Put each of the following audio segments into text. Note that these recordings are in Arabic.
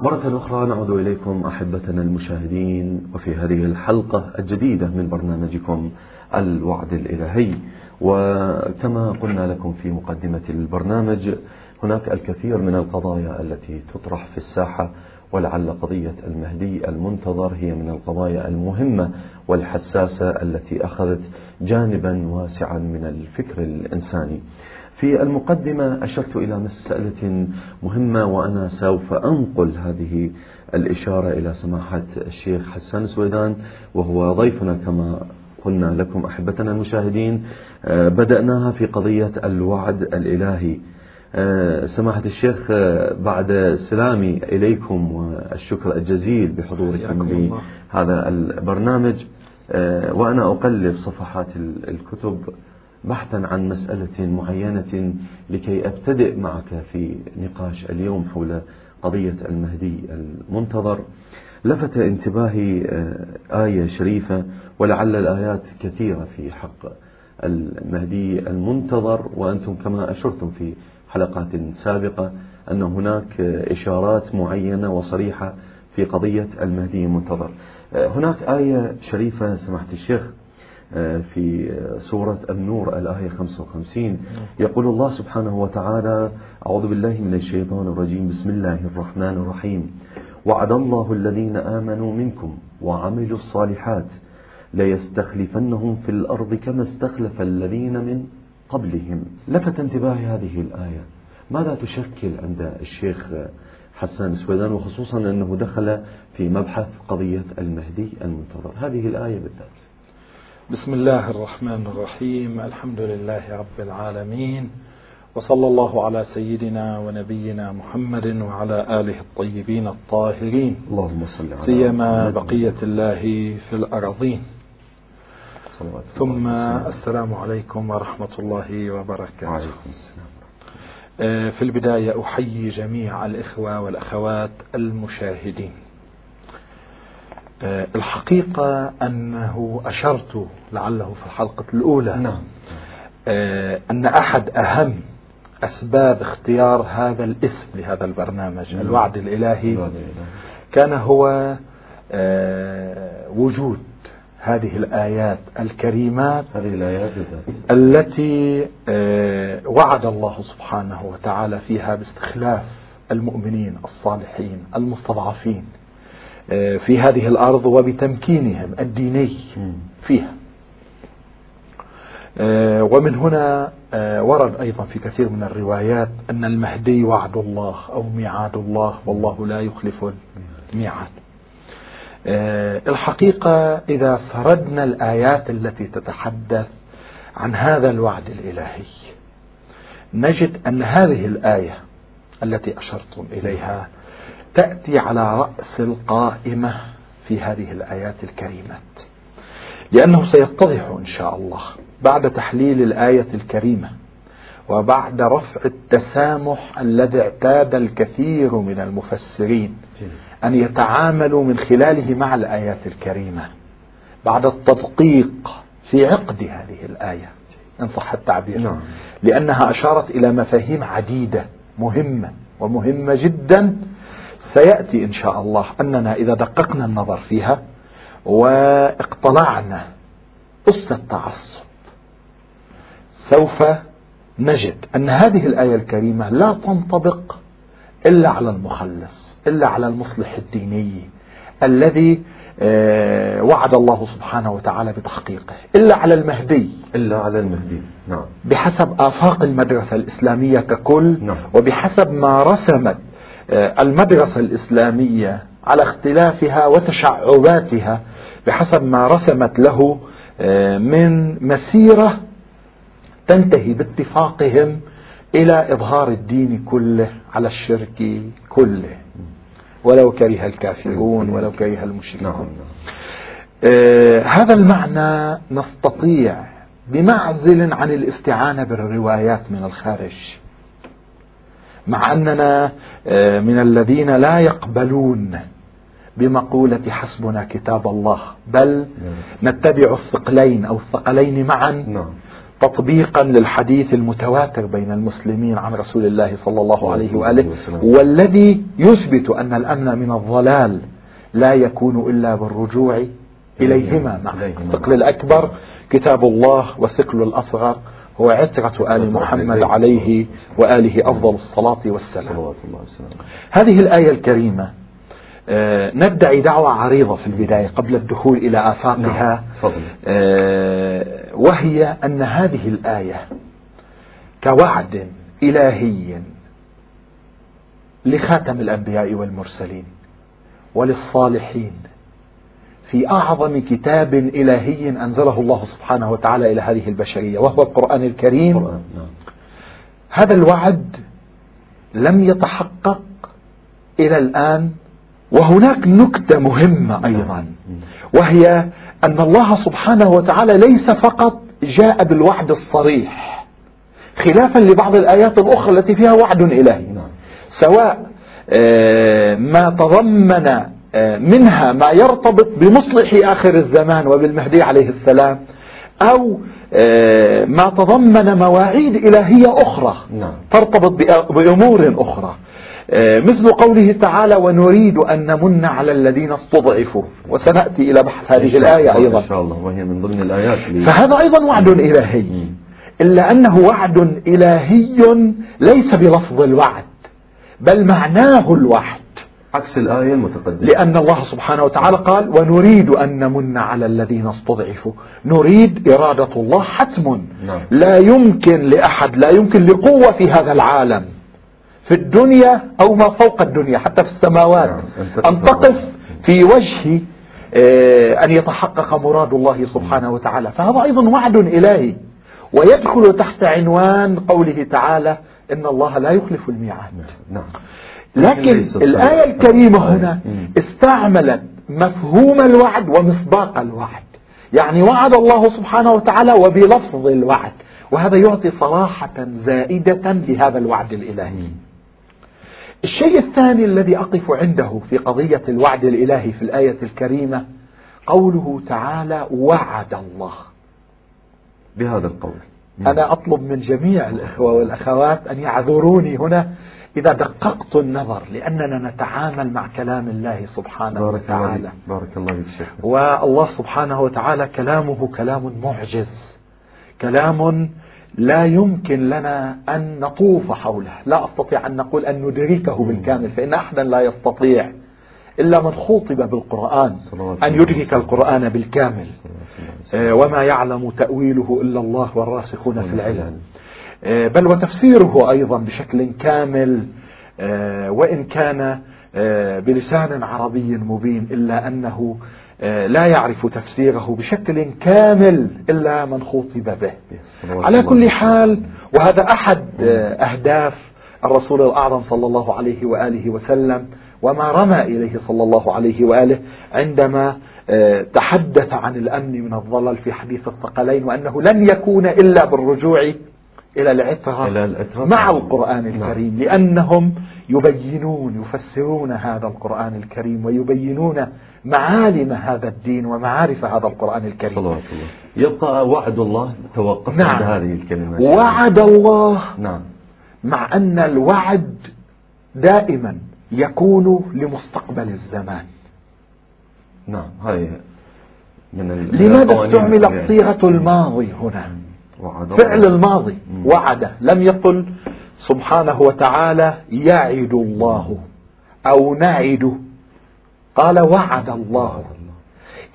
مرة أخرى نعود إليكم أحبتنا المشاهدين وفي هذه الحلقة الجديدة من برنامجكم الوعد الإلهي. وكما قلنا لكم في مقدمة البرنامج هناك الكثير من القضايا التي تطرح في الساحة ولعل قضية المهدي المنتظر هي من القضايا المهمة والحساسة التي أخذت جانبا واسعا من الفكر الإنساني. في المقدمة أشرت إلى مسألة مهمة وأنا سوف أنقل هذه الإشارة إلى سماحة الشيخ حسان سويدان وهو ضيفنا كما قلنا لكم أحبتنا المشاهدين. آه، بدأناها في قضية الوعد الإلهي. سماحة الشيخ آه، بعد سلامي إليكم والشكر الجزيل بحضوركم لهذا البرنامج. وأنا أقلب صفحات الكتب بحثا عن مسألة معينة لكي أبتدئ معك في نقاش اليوم حول قضية المهدي المنتظر. لفت انتباهي آه، آية شريفة ولعل الآيات كثيرة في حق المهدي المنتظر وأنتم كما أشرتم في حلقات سابقة أن هناك إشارات معينة وصريحة في قضية المهدي المنتظر. هناك آية شريفة سمحت الشيخ آه، في سورة النور الآية 55 يقول الله سبحانه وتعالى أعوذ بالله من الشيطان الرجيم بسم الله الرحمن الرحيم. وعد الله الذين آمنوا منكم وعملوا الصالحات ليستخلفنهم في الأرض كما استخلف الذين من قبلهم. لفت انتباهي هذه الآية. ماذا تشكل عند الشيخ حسان سويدان؟ وخصوصا أنه دخل في مبحث قضية المهدي المنتظر. هذه الآية بالذات. بسم الله الرحمن الرحيم. الحمد لله رب العالمين. وصلى الله على سيدنا ونبينا محمد وعلى آله الطيبين الطاهرين. اللهم صل على سيما بقية الله في الأرضين ثم السلام عليكم ورحمة الله وبركاته. وعليكم السلام آه، في البداية أحيي جميع الإخوة والأخوات المشاهدين. آه، الحقيقة أنه أشرت لعله في الحلقة الأولى نعم. آه، أن أحد أهم أسباب اختيار هذا الاسم لهذا البرنامج نعم. الوعد الإلهي كان هو وجود هذه الآيات الكريمات هذه الآيات التي وعد الله سبحانه وتعالى فيها باستخلاف المؤمنين الصالحين المستضعفين آه، في هذه الأرض وبتمكينهم الديني فيها. آه، ومن هنا آه، ورد أيضا في كثير من الروايات أن المهدي وعد الله أو ميعاد الله والله لا يخلف الميعاد. الحقيقة إذا سردنا الآيات التي تتحدث عن هذا الوعد الإلهي نجد أن هذه الآية التي أشرتم إليها تأتي على رأس القائمة في هذه الآيات الكريمات لأنه سيتضح إن شاء الله بعد تحليل الآية الكريمة وبعد رفع التسامح الذي اعتاد الكثير من المفسرين أن يتعاملوا من خلاله مع الآيات الكريمة بعد التدقيق في عقد هذه الآية. إن صح التعبير. نعم. لأنها أشارت إلى مفاهيم عديدة مهمة ومهمة جدا. سيأتي إن شاء الله أننا إذا دققنا النظر فيها واقتلعنا أس التعصب. سوف نجد أن هذه الآية الكريمة لا تنطبق إلا على المخلص إلا على المصلح الديني الذي آه، وعد الله سبحانه وتعالى بتحقيقه إلا على المهدي إلا على المهدي نعم بحسب آفاق المدرسة الإسلامية ككل نعم. وبحسب ما رسمت آه، المدرسة الإسلامية على اختلافها وتشعباتها بحسب ما رسمت له آه، من مسيرة تنتهي باتفاقهم إلى إظهار الدين كله على الشرك كله. ولو كره الكافرون ولو كره المشركون. نعم. آه هذا المعنى نستطيع بمعزل عن الاستعانة بالروايات من الخارج. مع أننا آه، من الذين لا يقبلون بمقولة حسبنا كتاب الله بل نتبع الثقلين أو الثقلين معا. نعم. تطبيقا للحديث المتواتر بين المسلمين عن رسول الله صلى الله عليه وآله والذي يثبت أن الأمن من الضلال لا يكون إلا بالرجوع إليهما. مع الثقل الأكبر كتاب الله والثقل الأصغر هو عترة آل محمد عليه وآله أفضل الصلاة والسلام. هذه الآية الكريمة آه، ندعي دعوة عريضة في البداية قبل الدخول إلى آفاقها. نعم. آه، وهي أن هذه الآية كوعد إلهي لخاتم الأنبياء والمرسلين وللصالحين. في أعظم كتاب إلهي أنزله الله سبحانه وتعالى إلى هذه البشرية وهو القرآن الكريم. نعم. هذا الوعد لم يتحقق إلى الآن وهناك نكتة مهمة أيضا وهي أن الله سبحانه وتعالى ليس فقط جاء بالوعد الصريح خلافا لبعض الآيات الأخرى التي فيها وعد إلهي نعم. سواء آه، ما تضمن آه، منها ما يرتبط بمصلح آخر الزمان وبالمهدي عليه السلام أو آه، ما تضمن مواعيد إلهية أخرى نعم. ترتبط بأمور أخرى مثل قوله تعالى ونريد أن نمن على الذين استضعفوا. وسنأتي إلى بحث هذه الآية أيضا. إن شاء الله وهي من ضمن الآيات فهذا أيضا وعد إلهي. إلا أنه وعد إلهي ليس بلفظ الوعد بل معناه الوعد. عكس الآية المتقدمة. لأن الله سبحانه وتعالى قال ونريد أن نمن على الذين استضعفوا. نريد إرادة الله حتم. نعم. لا يمكن لأحد لا يمكن لقوة في هذا العالم. في الدنيا أو ما فوق الدنيا حتى في السماوات. نعم. أن تقف في وجه آه، أن يتحقق مراد الله سبحانه وتعالى. فهذا أيضا وعد إلهي ويدخل تحت عنوان قوله تعالى إن الله لا يخلف الميعاد. نعم. لكن الآية الكريمة هنا استعملت مفهوم الوعد ومصداق الوعد. يعني وعد الله سبحانه وتعالى وبلفظ الوعد. وهذا يعطي صراحة زائدة لهذا الوعد الإلهي. الشيء الثاني الذي أقف عنده في قضية الوعد الإلهي في الآية الكريمة قوله تعالى وعد الله. بهذا القول. أنا أطلب من جميع الإخوة والأخوات أن يعذروني هنا إذا دققت النظر لأننا نتعامل مع كلام الله سبحانه بارك وتعالى. الله بارك الله فيك شيخ. والله سبحانه وتعالى كلامه كلام معجز كلام لا يمكن لنا أن نطوف حوله. لا أستطيع أن نقول أن ندركه بالكامل فإن أحدا لا يستطيع. إلا من خوطب بالقرآن أن يدرك القرآن بالكامل. آه، وما يعلم تأويله إلا الله والراسخون في العلم. آه، بل وتفسيره أيضا بشكل كامل. آه، وإن كان بلسان عربي مبين إلا أنه لا يعرف تفسيره بشكل كامل إلا من خوطب به. على كل حال وهذا أحد آه، أهداف الرسول الأعظم صلى الله عليه وآله وسلم وما رمى إليه صلى الله عليه وآله عندما آه، تحدث عن الأمن من الضلال في حديث الثقلين وأنه لن يكون إلا بالرجوع إلى العترة. مع القرآن نعم. الكريم لأنهم يبينون يفسرون هذا القرآن الكريم ويبينون معالم هذا الدين ومعارف هذا القرآن الكريم. صلوات الله. يبقى وعد الله توقف نعم. عند هذه الكلمة. وعد الله. نعم. مع أن الوعد دائما يكون لمستقبل الزمان. نعم. هاي من لماذا استعملت صيغة الماضي هنا؟ فعل الماضي وعد لم يقل سبحانه وتعالى يعد الله أو نعد. قال وعد الله.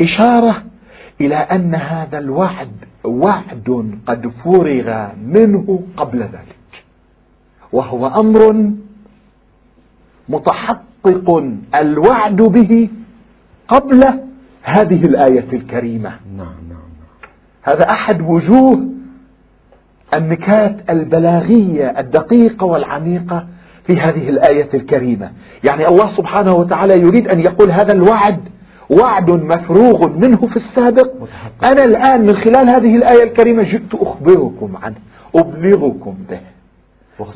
إشارة إلى أن هذا الوعد وعد قد فرغ منه قبل ذلك. وهو أمر متحقق الوعد به قبل هذه الآية الكريمة. نعم نعم, نعم. هذا أحد وجوه النكات البلاغية الدقيقة والعميقة في هذه الآية الكريمة. يعني الله سبحانه وتعالى يريد أن يقول هذا الوعد وعد مفروغ منه في السابق. أنا الآن من خلال هذه الآية الكريمة جئت أخبركم عنه أبلغكم به.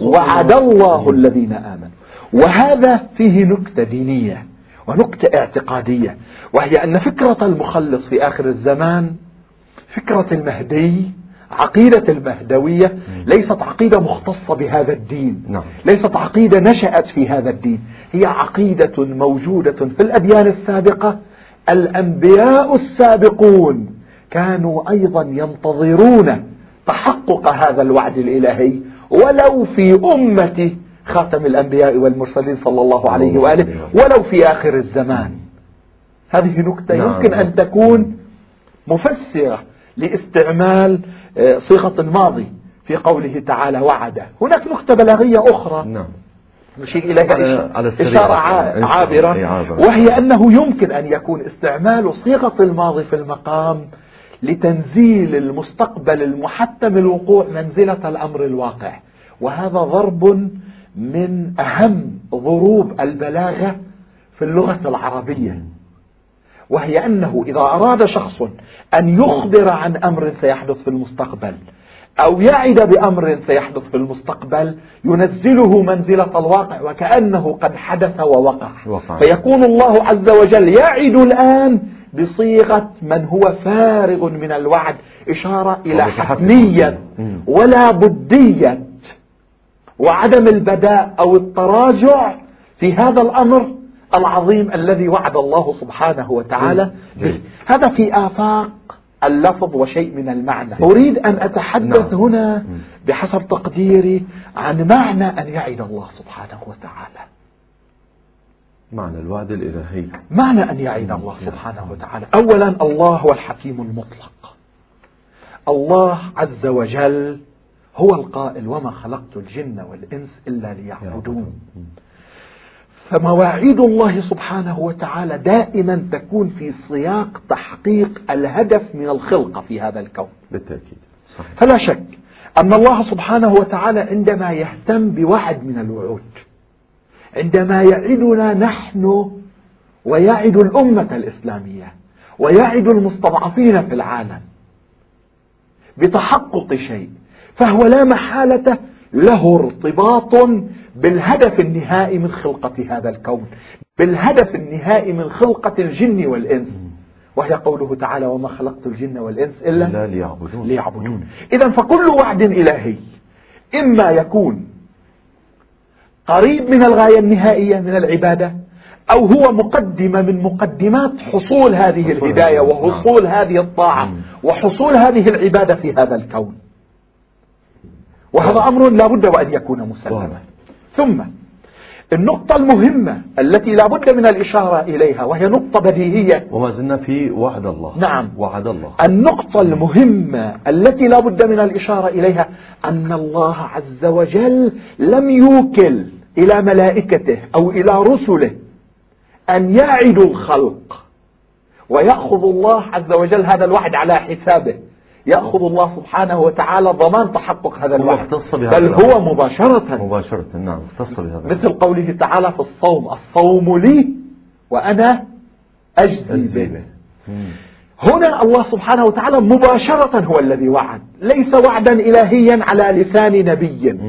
وعد الله الذين آمنوا. وهذا فيه نكتة دينية ونكتة اعتقادية وهي أن فكرة المخلص في آخر الزمان فكرة المهدي عقيدة المهدوية ليست عقيدة مختصة بهذا الدين. نعم. ليست عقيدة نشأت في هذا الدين. هي عقيدة موجودة في الأديان السابقة. الأنبياء السابقون كانوا أيضا ينتظرون تحقق هذا الوعد الإلهي ولو في أمة خاتم الأنبياء والمرسلين صلى الله عليه وآله ولو في آخر الزمان. هذه نكتة نعم. يمكن أن تكون مفسرة لاستعمال آه، صيغة الماضي في قوله تعالى وعد هناك نكتة بلاغية أخرى. نعم. نشير إليها على إشارة عابرة. وهي أنه يمكن أن يكون استعمال صيغة الماضي في المقام لتنزيل المستقبل المحتم الوقوع منزلة الأمر الواقع. وهذا ضرب من أهم ضروب البلاغة في اللغة العربية. وهي أنه إذا أراد شخص أن يخبر عن أمر سيحدث في المستقبل أو يعد بأمر سيحدث في المستقبل ينزله منزلة الواقع وكأنه قد حدث ووقع. وقع. فيكون الله عز وجل يعد الآن بصيغة من هو فارغ من الوعد إشارة إلى حتمية ولا بدية وعدم البداء أو التراجع في هذا الأمر. العظيم الذي وعد الله سبحانه وتعالى به. هذا في آفاق اللفظ وشيء من المعنى. أريد أن أتحدث نعم. هنا بحسب تقديري عن معنى أن يعد الله سبحانه وتعالى. معنى الوعد الإلهي. معنى أن يعد الله سبحانه وتعالى. أولا الله هو الحكيم المطلق. الله عز وجل هو القائل وما خلقت الجن والإنس إلا ليعبدون. فمواعيد الله سبحانه وتعالى دائما تكون في سياق تحقيق الهدف من الخلقة في هذا الكون بالتأكيد صحيح. فلا شك أن الله سبحانه وتعالى عندما يهتم بوعد من الوعود عندما يعدنا نحن ويعد الأمة الإسلامية ويعد المستضعفين في العالم بتحقق شيء فهو لا محالة له ارتباط بالهدف النهائي من خلقة هذا الكون بالهدف النهائي من خلقة الجن والإنس وهي قوله تعالى وما خلقت الجن والإنس إلا, إلا ليعبدون, ليعبدون. إذا فكل وعد إلهي إما يكون قريب من الغاية النهائية من العبادة أو هو مقدمة من مقدمات حصول هذه الهداية وحصول نعم. هذه الطاعة وحصول هذه العبادة في هذا الكون وهذا أمر لا بد وأن يكون مسلما. ثم النقطة المهمة التي لا بد من الإشارة إليها وهي نقطة بديهية. وما زلنا في وعد الله. نعم. وعد الله. النقطة المهمة التي لا بد من الإشارة إليها أن الله عز وجل لم يوكل إلى ملائكته أو إلى رسله أن يعدوا الخلق. ويأخذ الله عز وجل هذا الوعد على حسابه. يأخذ الله سبحانه وتعالى ضمان تحقق هذا الوعد بل هو مباشرة. مباشرة نعم اختص بهذا مثل قوله تعالى في الصوم الصوم لي وأنا أجزي به. هنا الله سبحانه وتعالى مباشرة هو الذي وعد. ليس وعدا إلهيا على لسان نبي.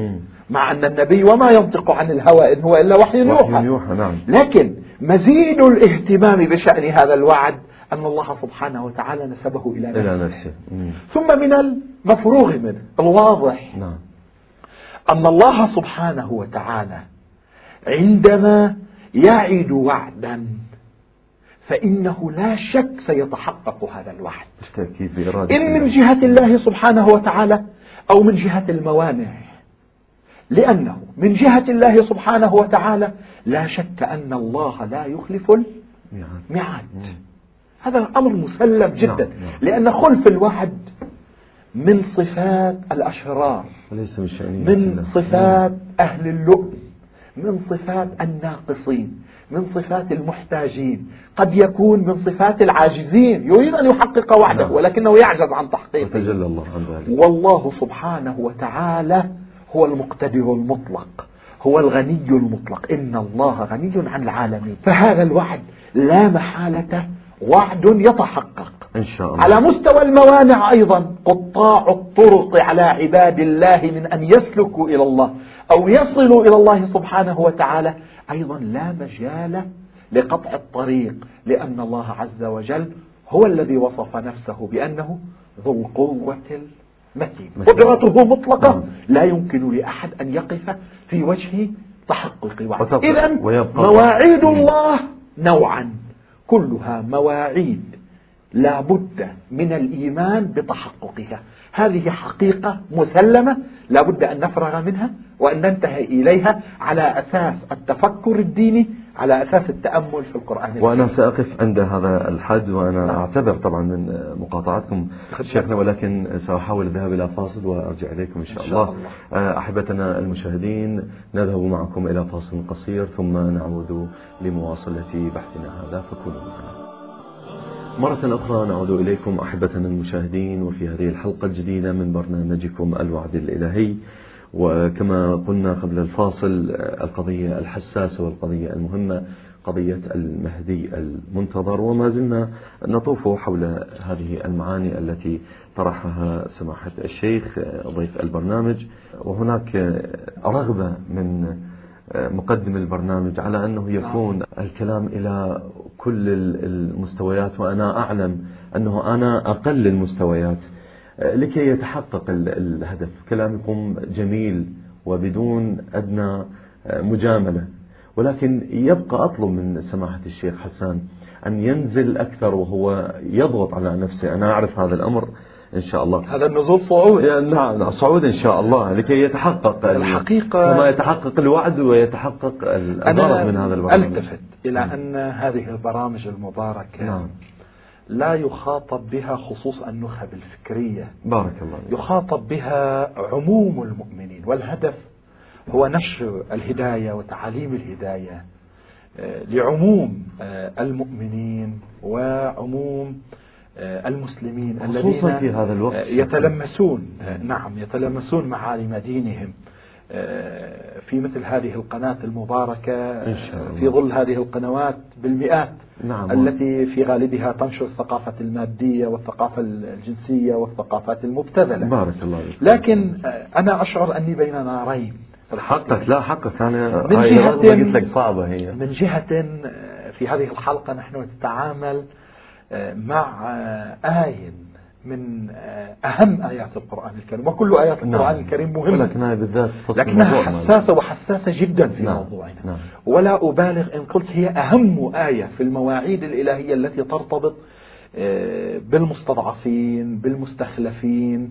مع أن النبي وما ينطق عن الهوى إن هو إلا وحي يوحى نعم. لكن مزيد الاهتمام بشأن هذا الوعد أن الله سبحانه وتعالى نسبه إلى نفسه, إلى نفسه. ثم من المفروغ منه الواضح. نعم. أن الله سبحانه وتعالى عندما يعد وعدا فإنه لا شك سيتحقق هذا الوعد. بالتأكيد بإرادة إن من جهة الله سبحانه وتعالى أو من جهة الموانع. لأنه من جهة الله سبحانه وتعالى لا شك أن الله لا يخلف الميعاد. هذا أمر مسلم جدا. نعم. نعم. لأن خلف الوعد من صفات الأشرار من, من صفات أهل اللؤم من صفات الناقصين من صفات المحتاجين. قد يكون من صفات العاجزين. يريد أن يحقق وعده نعم. ولكنه يعجز عن تحقيقه. وتجلى الله عن ذلك. والله سبحانه وتعالى هو المقتدر المطلق هو الغني المطلق. إن الله غني عن العالمين. فهذا الوعد لا محالة وعد يتحقق. إن شاء الله. على مستوى الموانع أيضا قطاع الطرق على عباد الله من أن يسلكوا إلى الله أو يصلوا إلى الله سبحانه وتعالى. أيضا لا مجال لقطع الطريق لأن الله عز وجل هو الذي وصف نفسه بأنه ذو القوة متين. قدرته مطلقة. نعم. لا يمكن لأحد أن يقف في وجه تحقق وعد. إذا مواعيد الله نوعا. كلها مواعيد لا بد من الإيمان بتحققها. هذه حقيقة مسلمة لا بد أن نفرغ منها وأن ننتهي إليها على أساس التفكر الديني على أساس التأمل في القرآن الكريم. وأنا سأقف عند هذا الحد وأنا نعم. أعتذر طبعا من مقاطعتكم شيخنا ولكن سأحاول الذهاب إلى فاصل وأرجع إليكم إن شاء, إن شاء الله. الله. أحبتنا المشاهدين نذهب معكم إلى فاصل قصير ثم نعود لمواصلة بحثنا هذا فكونوا معنا. مرة أخرى نعود إليكم أحبتنا المشاهدين وفي هذه الحلقة الجديدة من برنامجكم الوعد الإلهي. وكما قلنا قبل الفاصل القضية الحساسة والقضية المهمة قضية المهدي المنتظر وما زلنا نطوف حول هذه المعاني التي طرحها سماحة الشيخ ضيف البرنامج. وهناك رغبة من مقدم البرنامج على أنه يكون الكلام إلى كل المستويات وأنا أعلم أنه أنا أقل المستويات. لكي يتحقق الهدف. كلامكم جميل وبدون أدنى مجاملة. ولكن يبقى أطلب من سماحة الشيخ حسان أن ينزل أكثر وهو يضغط على نفسه. أنا أعرف هذا الأمر. إن شاء الله. هذا النزول صعود. نعم صعود إن شاء الله. لكي يتحقق الحقيقة كما يتحقق الوعد ويتحقق الغرض من هذا البرنامج. ألتفت إلى أن هذه البرامج المباركة نعم. لا يخاطب بها خصوص النخب الفكرية. بارك الله يخاطب بها عموم المؤمنين والهدف هو نشر الهداية وتعاليم الهداية آه، لعموم آه، المؤمنين وعموم آه، المسلمين الذين في هذا الوقت. يتلمسون. نعم يتلمسون معالم دينهم. في مثل هذه القناة المباركة إن شاء الله. في ظل هذه القنوات بالمئات نعم. التي في غالبها تنشر الثقافة المادية والثقافة الجنسية والثقافات المبتذلة بارك الله فيك. لكن أنا أشعر أني بين نارين حقك لا حقك أنا من جهة قلت لك صعبة هي من جهة في هذه الحلقة نحن نتعامل مع آية من أهم آيات القرآن الكريم وكل آيات نعم. القرآن نعم. الكريم مهمة لكنها بالذات لكنها حساسة وحساسة جدا في نعم. موضوعنا نعم. ولا أبالغ إن قلت هي أهم آية في المواعيد الإلهية التي ترتبط آه، بالمستضعفين بالمستخلفين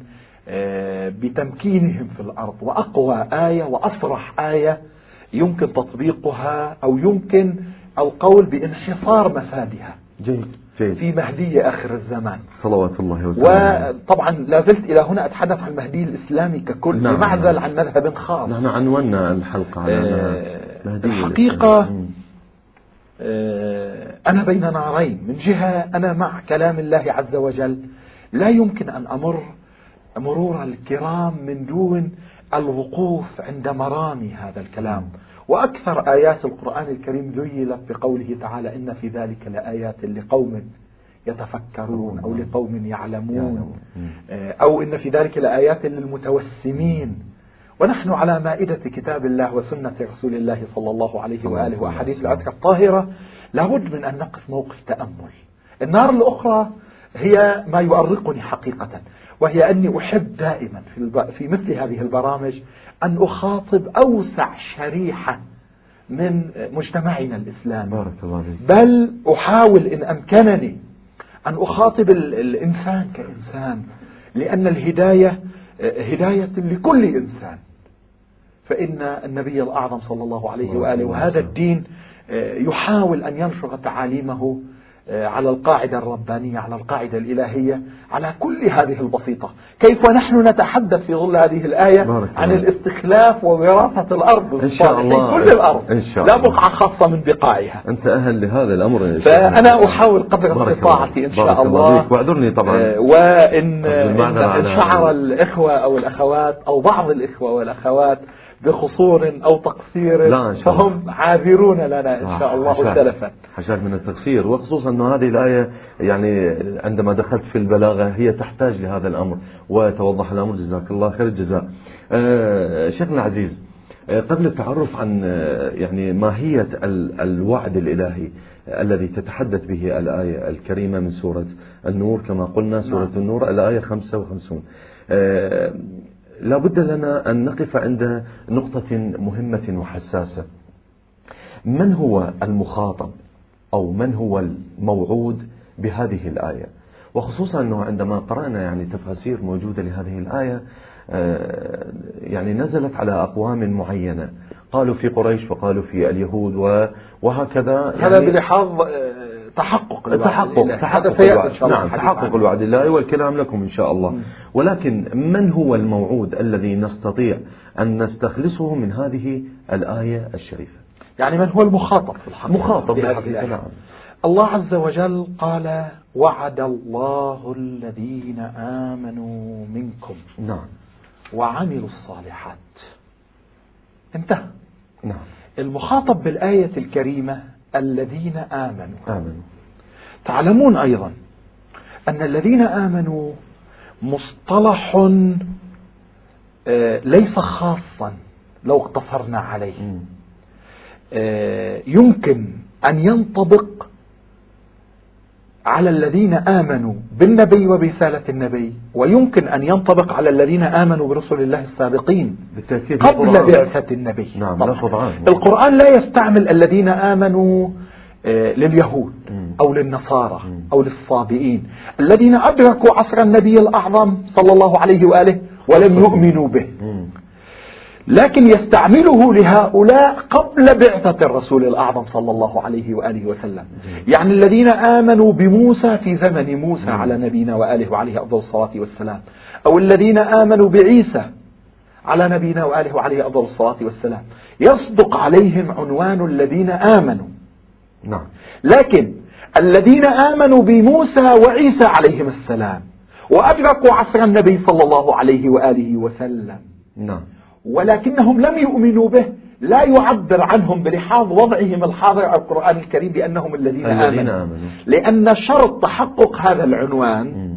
آه، بتمكينهم في الأرض وأقوى آية وأصرح آية يمكن تطبيقها أو يمكن القول بانحصار مفادها جيد جيد. في مهدي آخر الزمان. صلوات الله وسلامه. وطبعا لا زلت إلى هنا أتحدث عن المهدي الإسلامي ككل نعم. بمعزل عن مذهب خاص. نحن عنونا الحلقة على آه الحقيقة آه أنا بين نارين من جهة أنا مع كلام الله عز وجل. لا يمكن أن أمر مرور الكرام من دون الوقوف عند مرامي هذا الكلام. وأكثر آيات القرآن الكريم ذيلت بقوله تعالى إن في ذلك لآيات لقوم يتفكرون أو لقوم يعلمون. آه، أو إن في ذلك لآيات للمتوسمين. ونحن على مائدة كتاب الله وسنة رسول الله صلى الله عليه وآله وأحاديث العتق الطاهرة. لابد من أن نقف موقف تأمل. النار الأخرى هي ما يؤرقني حقيقة وهي أني أحب دائما في, في مثل هذه البرامج أن أخاطب أوسع شريحة من مجتمعنا الإسلامي. بارك الله بل أحاول إن أمكنني أن أخاطب الإنسان كإنسان لأن الهداية هداية لكل إنسان. فإن النبي الأعظم صلى الله عليه وآله وهذا الدين يحاول أن ينشر تعاليمه آه، على القاعدة الربانية على القاعدة الإلهية على كل هذه البسيطة. كيف ونحن نتحدث في ظل هذه الآية عن الاستخلاف ووراثة الأرض إن شاء الله. كل الأرض؟ إن شاء الله. لا بقعة خاصة من بقاعها أنت أهل لهذا الأمر إن شاء الله فأنا أحاول قدر استطاعتي إن شاء الله واعذرني طبعا. آه، وإن إن شعر الإخوة أو الأخوات أو بعض الإخوة والأخوات بقصور أو تقصير لا فهم عاذرون لنا إن شاء الله سلفا. حشاك من التقصير. وخصوصا أن هذه الآية يعني عندما دخلت في البلاغة هي تحتاج لهذا الأمر وتوضح الأمر. جزاك الله خير. الجزاء. آه شيخنا العزيز آه، قبل التعرف عن آه، يعني ماهية الوعد الإلهي الذي تتحدث به الآية الكريمة من سورة النور كما قلنا سورة نعم. النور الآية 55 لا بد لنا أن نقف عند نقطة مهمة وحساسة. من هو المخاطب أو من هو الموعود بهذه الآية؟ وخصوصا أنه عندما قرأنا يعني تفاسير موجودة لهذه الآية آه، يعني نزلت على أقوام معينة. قالوا في قريش وقالوا في اليهود وهكذا. يعني هذا بلحاظ تحقق الوعد تحقق تحقق الوعد. نعم تحقق الوعد الله والكلام لكم إن شاء الله. ولكن من هو الموعود الذي نستطيع أن نستخلصه من هذه الآية الشريفة؟ يعني من هو المخاطب في الحقيقة؟ مخاطب الحقيقة. نعم. الله عز وجل قال وعد الله الذين آمنوا منكم نعم. وعملوا الصالحات. انتهى. نعم. المخاطب بالآية الكريمة الذين آمنوا. آمنوا. تعلمون أيضا أن الذين آمنوا مصطلح آه، ليس خاصا لو اقتصرنا عليه. آه، يمكن أن ينطبق على الذين آمنوا بالنبي وبرسالة النبي ويمكن أن ينطبق على الذين آمنوا برسل الله السابقين بالتأكيد قبل بعثة النبي. نعم طبعا. القرآن لا يستعمل الذين آمنوا آه، لليهود أو للنصارى أو للصابئين. الذين أدركوا عصر النبي الأعظم صلى الله عليه وآله ولم يؤمنوا به. لكن يستعمله لهؤلاء قبل بعثة الرسول الأعظم صلى الله عليه وآله وسلم. يعني الذين آمنوا بموسى في زمن موسى على نبينا وآله وعليه أفضل الصلاة والسلام أو الذين آمنوا بعيسى على نبينا وآله وعليه أفضل الصلاة والسلام يصدق عليهم عنوان الذين آمنوا. نعم. لكن الذين آمنوا بموسى وعيسى عليهم السلام وأدركوا عصر النبي صلى الله عليه وآله وسلم نعم. ولكنهم لم يؤمنوا به. لا يعبر عنهم بلحاظ وضعهم الحاضر على القرآن الكريم بأنهم الذين, الذين آمنوا. آمنوا لأن شرط تحقق هذا العنوان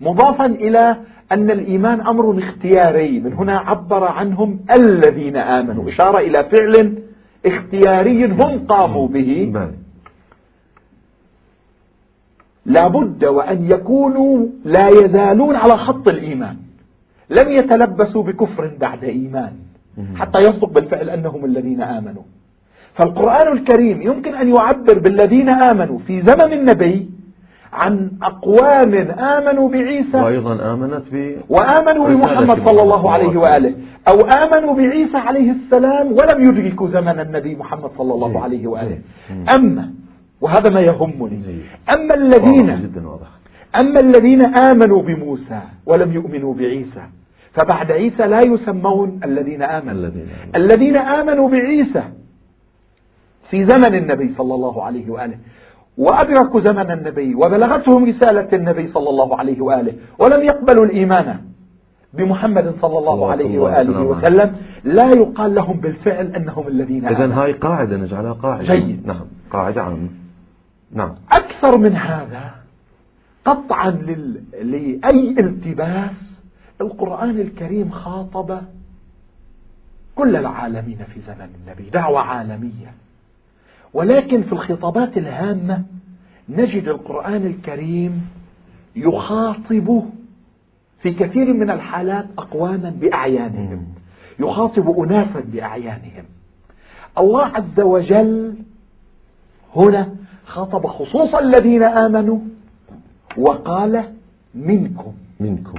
مضافا إلى أن الإيمان أمر اختياري. من هنا عبر عنهم الذين آمنوا. إشارة إلى فعل اختياري هم قاموا به. لابد وأن يكونوا لا يزالون على خط الإيمان. لم يتلبسوا بكفر بعد إيمان حتى يصدق بالفعل أنهم الذين آمنوا. فالقرآن الكريم يمكن أن يعبر بالذين آمنوا في زمن النبي عن أقوام آمنوا بعيسى وأيضا آمنت ب وآمنوا بمحمد صلى الله عليه وآله أو آمنوا بعيسى عليه السلام ولم يدركوا زمن النبي محمد صلى الله عليه وآله. أما وهذا ما يهمني أما الذين أما الذين آمنوا بموسى ولم يؤمنوا بعيسى فبعد عيسى لا يسمون الذين آمنوا. الذين آمنوا. بعيسى في زمن النبي صلى الله عليه وآله وأدركوا زمن النبي وبلغتهم رسالة النبي صلى الله عليه وآله ولم يقبلوا الإيمان بمحمد صلى الله, عليه وآله وسلم. لا يقال لهم بالفعل أنهم الذين إذن هاي قاعدة نجعلها قاعدة. جيد. نعم قاعدة عامة. نعم. أكثر من هذا قطعا. لأي التباس القرآن الكريم خاطب كل العالمين في زمن النبي دعوة عالمية ولكن في الخطابات الهامة نجد القرآن الكريم يخاطب في كثير من الحالات أقواما بأعيانهم يخاطب أناسا بأعيانهم الله عز وجل هنا خاطب خصوصا الذين آمنوا وقال منكم. منكم.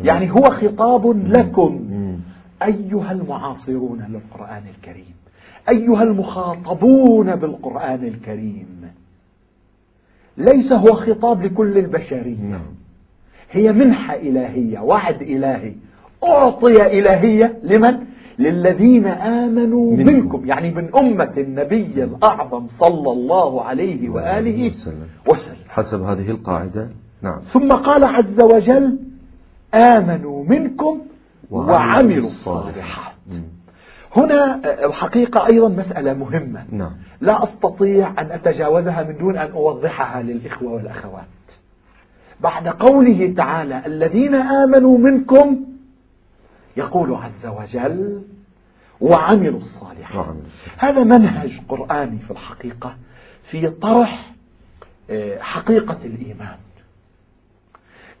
يعني هو خطاب لكم. أيها المعاصرون للقرآن الكريم. أيها المخاطبون بالقرآن الكريم. ليس هو خطاب لكل البشرية نعم. هي منحة إلهية وعد إلهي. أعطي إلهية لمن؟ للذين آمنوا منكم, منكم يعني من أمة النبي الأعظم صلى الله عليه وآله وسلم. حسب هذه القاعدة. نعم. ثم قال عز وجل آمنوا منكم وعملوا الصالحات. هنا الحقيقة أيضا مسألة مهمة. نعم. لا أستطيع أن أتجاوزها من دون أن أوضحها للإخوة والأخوات. بعد قوله تعالى الذين آمنوا منكم يقول عز وجل وعملوا الصالحات. هذا منهج قرآني في الحقيقة في طرح آه، حقيقة الإيمان.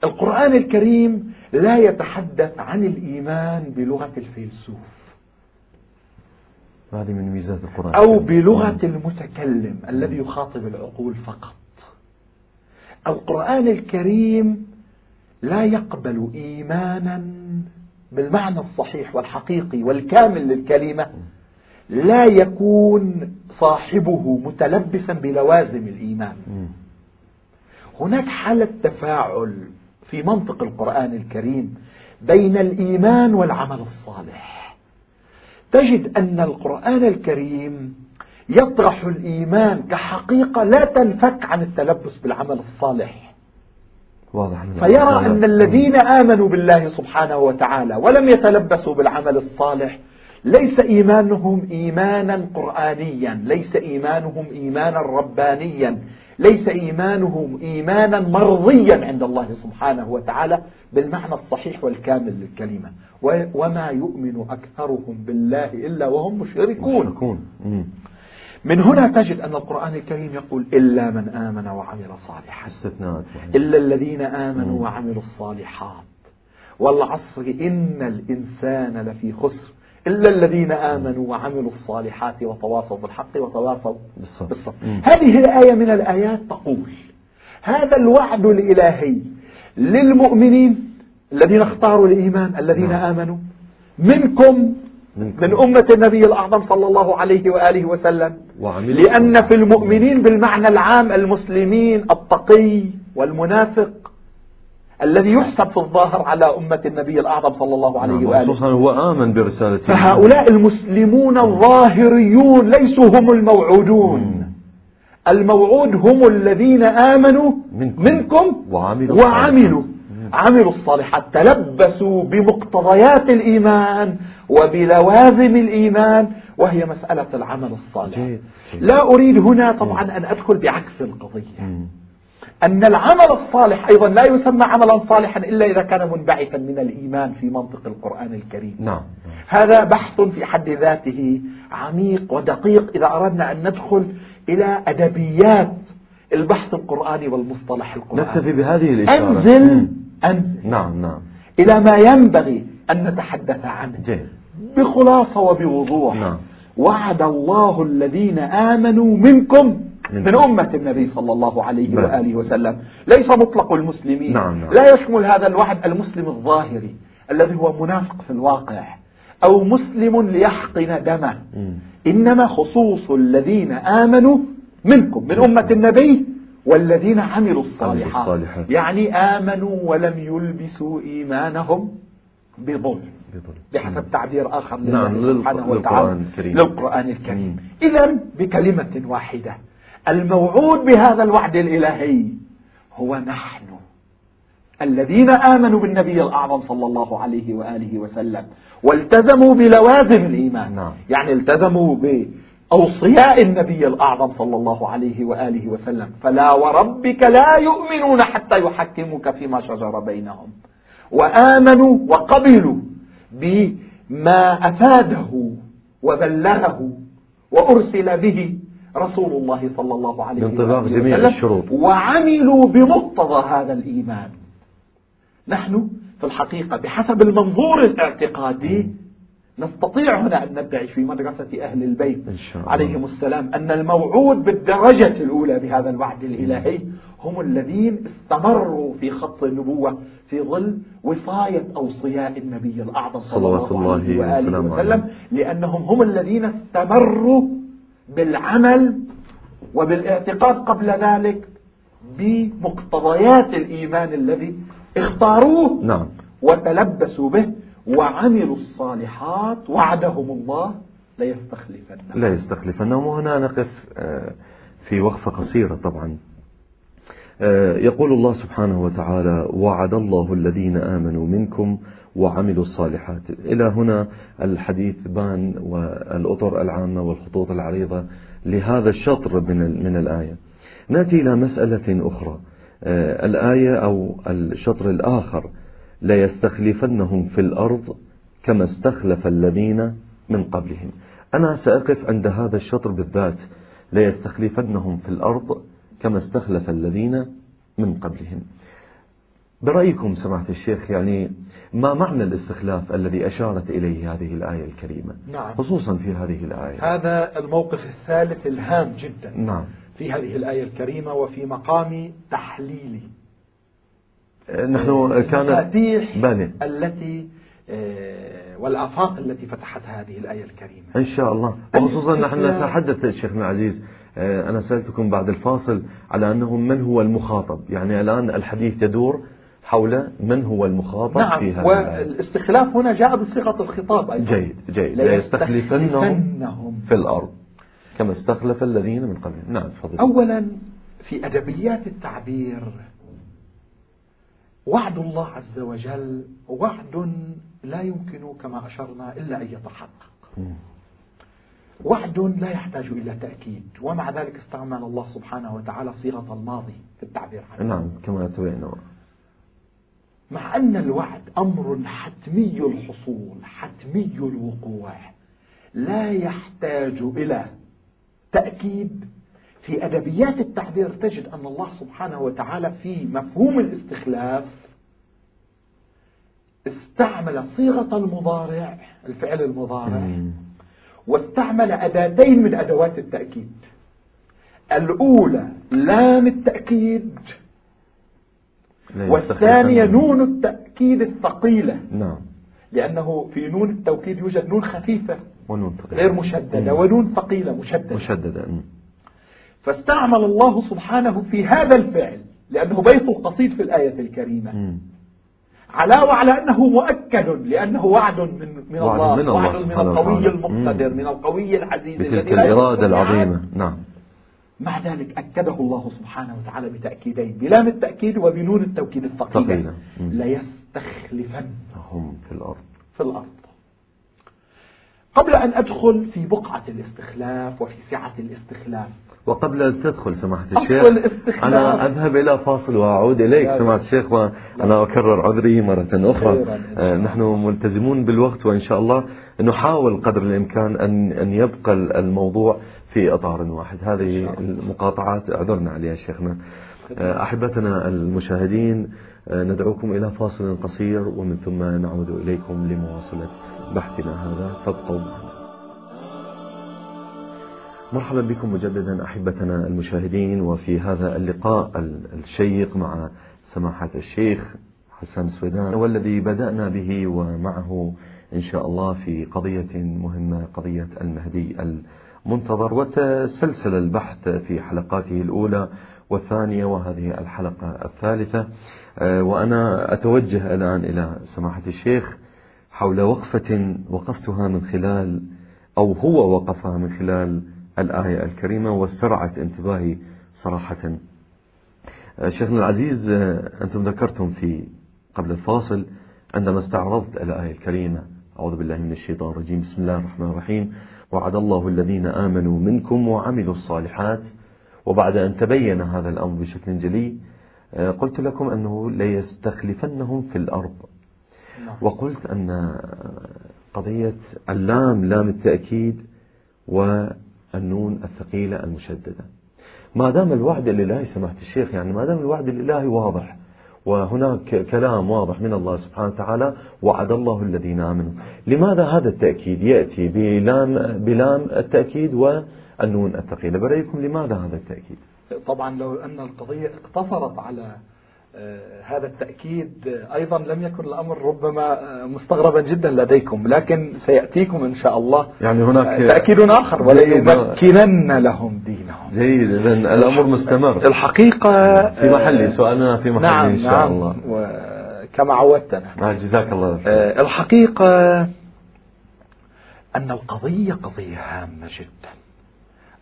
القرآن الكريم لا يتحدث عن الإيمان بلغة الفيلسوف. هذه من ميزات القرآن أو بلغة المتكلم الذي يخاطب العقول فقط. القرآن الكريم لا يقبل إيمانا بالمعنى الصحيح والحقيقي والكامل للكلمة لا يكون صاحبه متلبسا بلوازم الإيمان. هناك حالة تفاعل في منطق القرآن الكريم بين الإيمان والعمل الصالح. تجد أن القرآن الكريم يطرح الإيمان كحقيقة لا تنفك عن التلبس بالعمل الصالح. واضح فيرى أن الذين آمنوا بالله سبحانه وتعالى ولم يتلبسوا بالعمل الصالح ليس إيمانهم إيمانا قرآنيا ليس إيمانهم إيمانا ربانيا ليس إيمانهم إيمانا مرضيا عند الله سبحانه وتعالى بالمعنى الصحيح والكامل للكلمة. وما يؤمن أكثرهم بالله إلا وهم مشركون, مشركون. من هنا تجد أن القرآن الكريم يقول إلا من آمن وعمل صالحا. استثناءات إلا الذين آمنوا وعملوا الصالحات. والعصر إن الإنسان لفي خسر. إلا الذين آمنوا وعملوا الصالحات وتواصوا بالحق وتواصوا بالصبر, بالصبر. هذه الآية من الآيات تقول هذا الوعد الإلهي للمؤمنين الذين اختاروا الإيمان الذين نعم. آمنوا منكم. من أمة النبي الأعظم صلى الله عليه وآله وسلم. لأن في المؤمنين بالمعنى العام المسلمين التقي والمنافق الذي يحسب في الظاهر على أمة النبي الأعظم صلى الله عليه نعم، وآله. خصوصا هو آمن برسالته فهؤلاء المسلمون الظاهريون ليسوا هم الموعودون. الموعود هم الذين آمنوا منكم, منكم وعملوا, وعملوا. عملوا الصالحات تلبسوا بمقتضيات الإيمان وبلوازم الإيمان وهي مسألة العمل الصالح. لا أريد هنا طبعا أن أدخل بعكس القضية. أن العمل الصالح أيضا لا يسمى عملا صالحا إلا إذا كان منبعثا من الإيمان في منطق القرآن الكريم. نعم. هذا بحث في حد ذاته عميق ودقيق إذا أردنا أن ندخل إلى أدبيات البحث القرآني والمصطلح القرآني. نكتفي بهذه الإشارة. أنزل أنزل. نعم نعم. إلى ما ينبغي أن نتحدث عنه. جيد. بخلاصة وبوضوح. نعم. وعد الله الذين آمنوا منكم من أمة النبي صلى الله عليه نعم. وآله وسلم. ليس مطلق المسلمين. نعم نعم. لا يشمل هذا الوعد المسلم الظاهري الذي هو منافق في الواقع أو مسلم ليحقن دمه. إنما خصوص الذين آمنوا منكم من أمة النبي والذين عملوا الصالحات, الصالحات. يعني آمنوا ولم يلبسوا إيمانهم بظلم بحسب تعبير آخر لله نعم سبحانه وتعالى للقرآن الكريم. إذا بكلمة واحدة الموعود بهذا الوعد الإلهي هو نحن الذين آمنوا بالنبي الأعظم صلى الله عليه وآله وسلم والتزموا بلوازم الإيمان. نعم. يعني التزموا بأوصياء النبي الأعظم صلى الله عليه وآله وسلم. فلا وربك لا يؤمنون حتى يحكموك فيما شجر بينهم. وآمنوا وقبلوا بما أفاده وبلغه وأرسل به رسول الله صلى الله عليه وسلم بانطباق جميع الشروط. وعملوا بمقتضى هذا الإيمان. نحن في الحقيقة بحسب المنظور الاعتقادي نستطيع هنا أن ندعي في مدرسة أهل البيت إن شاء الله. عليهم السلام أن الموعود بالدرجة الأولى بهذا الوعد الإلهي هم الذين استمروا في خط النبوة في ظل وصاية أوصياء النبي الأعظم صلى الله عليه وآله وسلم لأنهم هم الذين استمروا بالعمل وبالاعتقاد قبل ذلك بمقتضيات الإيمان الذي اختاروه نعم. وتلبسوا به وعملوا الصالحات وعدهم الله ليستخلفنهم لا يستخلفنهم وهنا نقف آه، في وقفة قصيرة طبعا. آه، يقول الله سبحانه وتعالى وعد الله الذين آمنوا منكم وعملوا الصالحات. إلى هنا الحديث بان والأطر العامة والخطوط العريضة لهذا الشطر من, من الآية. نأتي إلى مسألة أخرى. آه، الآية أو الشطر الآخر. ليستخلفنهم في الأرض كما استخلف الذين من قبلهم. أنا سأقف عند هذا الشطر بالذات ليستخلفنهم في الأرض كما استخلف الذين من قبلهم. برأيكم سماحة الشيخ يعني ما معنى الاستخلاف الذي أشارت إليه هذه الآية الكريمة؟ نعم. خصوصا في هذه الآية. هذا الموقف الثالث الهام جدا نعم. في هذه الآية الكريمة وفي مقام تحليلي. نحن كان المفاتيح بالي التي آه، والآفاق التي فتحتها هذه الآية الكريمة. إن شاء الله. وخصوصا نحن نتحدث شيخنا العزيز آه، أنا سألتكم بعد الفاصل على أنه من هو المخاطب. يعني الآن الحديث يدور حول من هو المخاطب نعم في الآية. والاستخلاف هنا جاء بصيغة الخطاب أيضا. جيد جيد. ليستخلفنهم في الأرض كما استخلف الذين من قبلهم نعم تفضل. أولا في أدبيات التعبير وعد الله عز وجل وعد لا يمكن كما أشرنا إلا أن يتحقق. وعد لا يحتاج إلى تأكيد ومع ذلك استعمل الله سبحانه وتعالى صيغة الماضي في التعبير عنه. نعم كما تبين. مع أن الوعد أمر حتمي الحصول حتمي الوقوع لا يحتاج إلى تأكيد في أدبيات التعبير تجد أن الله سبحانه وتعالى في مفهوم الاستخلاف استعمل صيغة المضارع الفعل المضارع. واستعمل أداتين من أدوات التأكيد الأولى لام التأكيد والثانية. نون التأكيد الثقيلة نعم لأنه في نون التوكيد يوجد نون خفيفة ونون ثقيلة. غير مشددة. ونون ثقيلة مشددة مشددة. فاستعمل الله سبحانه في هذا الفعل لأنه بيت القصيد في الآية الكريمة. على وعلى أنه مؤكد لأنه وعد من, من وعد الله من الله وعد من القوي. المقتدر. من القوي العزيز بتلك الإرادة. العظيمة نعم مع ذلك أكده الله سبحانه وتعالى بتأكيدين بلام التأكيد وبنون التوكيد الثقيلة ثقيلة. مم. ليستخلفن هم في الأرض في الأرض قبل أن أدخل في بقعة الاستخلاف وفي سعة الاستخلاف وقبل أن تدخل سماحة الشيخ. أنا أذهب إلى فاصل وأعود إليك. سماحة الشيخ وأنا أكرر عذري مرة أخرى آه،. نحن ملتزمون بالوقت وإن شاء الله نحاول قدر الإمكان أن أن يبقى الموضوع في إطار واحد هذه. المقاطعات أعذرنا عليها شيخنا آه، أحبتنا المشاهدين آه، ندعوكم إلى فاصل قصير ومن ثم نعود إليكم لمواصلة بحثنا هذا فابقوا معنا مرحبا بكم مجددا أحبتنا المشاهدين وفي هذا اللقاء ال- الشيق مع سماحة الشيخ حسن سويدان والذي بدأنا به ومعه إن شاء الله في قضية مهمة قضية المهدي المنتظر وتسلسل البحث في حلقاته الأولى والثانية وهذه الحلقة الثالثة. آه، وأنا أتوجه الآن إلى سماحة الشيخ حول وقفة وقفتها من خلال أو هو وقفها من خلال الآية الكريمة واسترعت انتباهي صراحة. آه، شيخنا العزيز آه، أنتم ذكرتم في قبل الفاصل عندما استعرضت الآية الكريمة. أعوذ بالله من الشيطان الرجيم. بسم الله الرحمن الرحيم. وعد الله الذين آمنوا منكم وعملوا الصالحات. وبعد أن تبين هذا الأمر بشكل جلي آه، قلت لكم أنه ليستخلفنهم في الأرض. نعم. وقلت أن قضية اللام لام التأكيد والنون الثقيلة المشددة. ما دام الوعد الإلهي سماحة الشيخ يعني ما دام الوعد الإلهي واضح وهناك كلام واضح من الله سبحانه وتعالى وعد الله الذين آمنوا. لماذا هذا التأكيد يأتي بلام, بلام التأكيد والنون الثقيلة؟ برأيكم لماذا هذا التأكيد؟ طبعا لو أن القضية اقتصرت على هذا التأكيد آه، أيضا لم يكن الأمر ربما آه، مستغربا جدا لديكم لكن سيأتيكم إن شاء الله. يعني هناك آه، تأكيد آخر وليمكنن لهم دينهم. جيد إذن الأمر مستمر. الحقيقة في محله سؤالنا في محله نعم إن شاء نعم الله. وكما عودتنا. آه، جزاك الله خير آه، الحقيقة أن القضية قضية هامة جدا.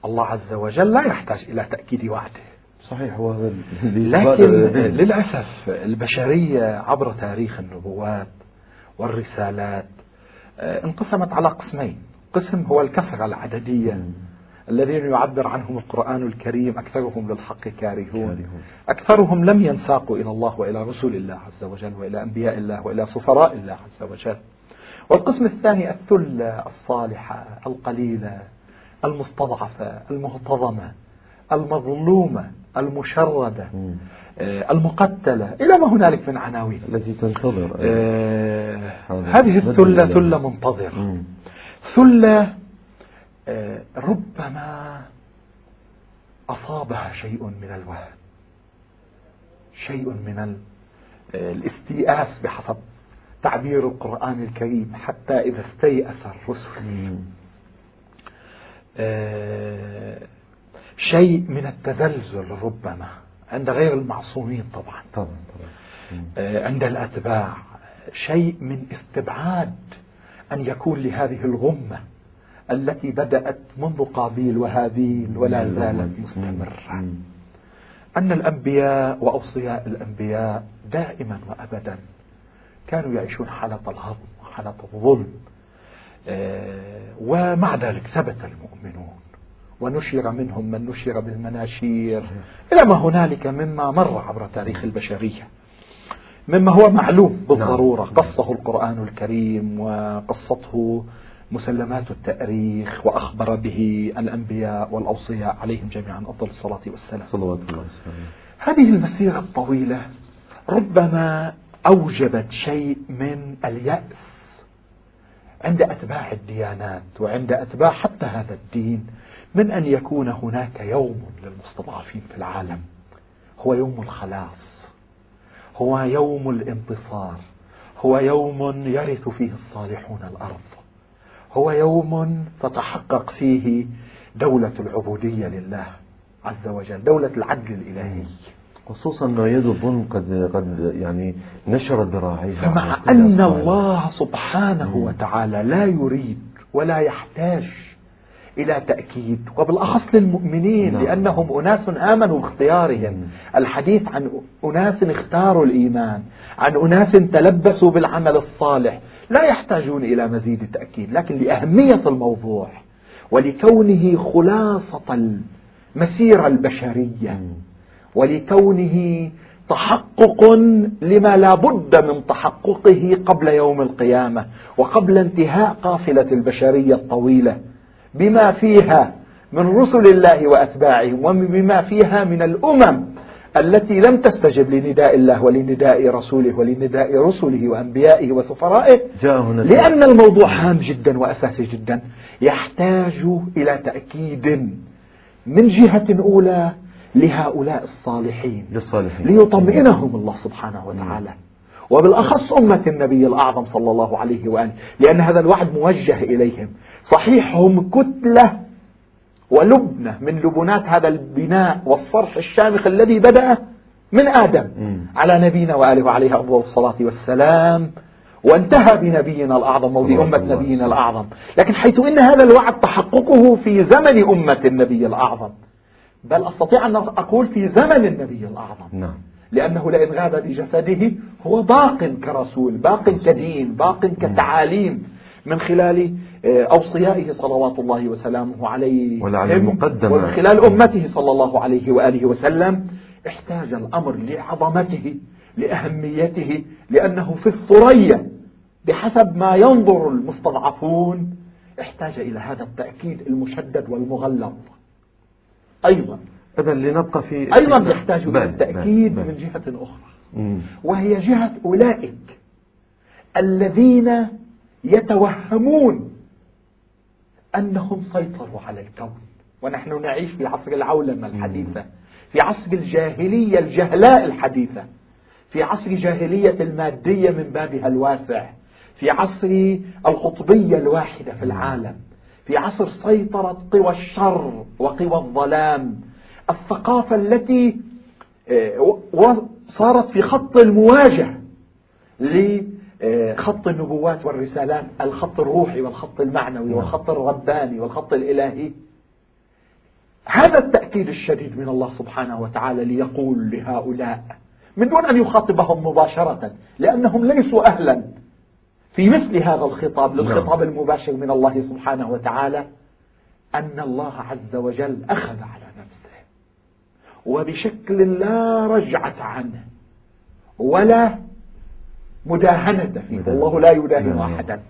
الله عز وجل لا يحتاج إلى تأكيد وعده صحيح هو لكن. للأسف البشرية عبر تاريخ النبوات والرسالات آه، انقسمت على قسمين قسم هو الكثرة العددية. الذين يعبر عنهم القرآن الكريم أكثرهم للحق كارهون كارهون. أكثرهم لم ينساقوا إلى الله وإلى رسول الله عز وجل وإلى أنبياء الله وإلى سفراء الله عز وجل والقسم الثاني الثلة الصالحة القليلة المستضعفة المهتضمة المظلومة المشردة آه، المقتلة إلى ما هنالك من عناوين. التي تنتظر آه هذه الثلة ثلة منتظرة. ثلة آه ربما أصابها شيء من الوهن شيء من آه، الاستيئاس بحسب تعبير القرآن الكريم حتى إذا استيأس الرسل. آه، شيء من التزلزل ربما عند غير المعصومين طبعا. طبعا طبعا. آه، عند الأتباع. شيء من استبعاد أن يكون لهذه الغمة التي بدأت منذ قابيل وهابيل ولا زالت مستمرة. أن الأنبياء وأوصياء الأنبياء دائما وأبدا كانوا يعيشون حالة الهضم وحالة الظلم. آه، ومع ذلك ثبت المؤمنون ونشر منهم من نشر بالمناشير. إلى ما هنالك مما مر عبر تاريخ البشرية. مما هو معلوم بالضرورة. نعم. قصه القرآن الكريم وقصته مسلمات التأريخ وأخبر به الأنبياء والأوصياء عليهم جميعا. أفضل الصلاة والسلام. صلوات الله وسلم هذه المسيرة الطويلة ربما أوجبت شيء من اليأس عند أتباع الديانات وعند أتباع حتى هذا الدين. من أن يكون هناك يوم للمستضعفين في العالم؟ هو يوم الخلاص هو يوم الانتصار هو يوم يرث فيه الصالحون الأرض هو يوم تتحقق فيه دولة العبودية لله عز وجل دولة العدل الإلهي. خصوصا انه يد الظلم قد قد يعني نشرت ذراعيها فمع أن الله سبحانه وتعالى لا يريد ولا يحتاج إلى تأكيد وبالأخص للمؤمنين نعم. لأنهم أناس آمنوا باختيارهم. الحديث عن أناس اختاروا الإيمان عن أناس تلبسوا بالعمل الصالح لا يحتاجون إلى مزيد تأكيد لكن لأهمية الموضوع ولكونه خلاصة المسيرة البشرية ولكونه تحقق لما لا بد من تحققه قبل يوم القيامة وقبل انتهاء قافلة البشرية الطويلة. بما فيها من رسل الله وأتباعهم وبما فيها من الأمم التي لم تستجب لنداء الله ولنداء رسوله ولنداء رسله وأنبيائه وسفرائه. لأن الموضوع هام جدا وأساسي جدا. يحتاج إلى تأكيد من جهة أولى لهؤلاء الصالحين. للصالحين. ليطمئنهم الله سبحانه وتعالى. وبالأخص أمة النبي الأعظم صلى الله عليه وآله لأن هذا الوعد موجه إليهم. صحيح هم كتلة ولبنة من لبنات هذا البناء والصرح الشامخ الذي بدأ من آدم على نبينا وآله وعليه أفضل الصلاة والسلام وانتهى بنبينا الأعظم أو بأمة نبينا الأعظم. لكن حيث إن هذا الوعد تحققه في زمن أمة النبي الأعظم بل أستطيع أن أقول في زمن النبي الأعظم. نعم. لأنه لئن غاب بجسده هو باق كرسول باق كدين باق كتعاليم من خلال آه، أوصيائه صلوات الله وسلامه عليه. ومن خلال أمته صلى الله عليه وآله وسلم احتاج الأمر لعظمته لأهميته لأنه في الثريا بحسب ما ينظر المستضعفون احتاج إلى هذا التأكيد المشدد والمغلظ. أيضا إذا لنبقى في أيضا يحتاج إلى التأكيد من جهة أخرى. وهي جهة أولئك الذين يتوهمون أنهم سيطروا على الكون. ونحن نعيش في عصر العولمة الحديثة في عصر الجاهلية الجهلاء الحديثة في عصر جاهلية المادية من بابها الواسع في عصر القطبية الواحدة في العالم في عصر سيطرة قوى الشر وقوى الظلام الثقافة التي آه، صارت في خط المواجهة لخط النبوات والرسالات الخط الروحي والخط المعنوي نعم. والخط الرباني والخط الإلهي هذا التأكيد الشديد من الله سبحانه وتعالى ليقول لهؤلاء من دون أن يخاطبهم مباشرة لأنهم ليسوا أهلا في مثل هذا الخطاب للخطاب نعم. المباشر من الله سبحانه وتعالى أن الله عز وجل أخذ على وبشكل لا رجعة عنه ولا مداهنة فيه. الله لا يداهن أحدا.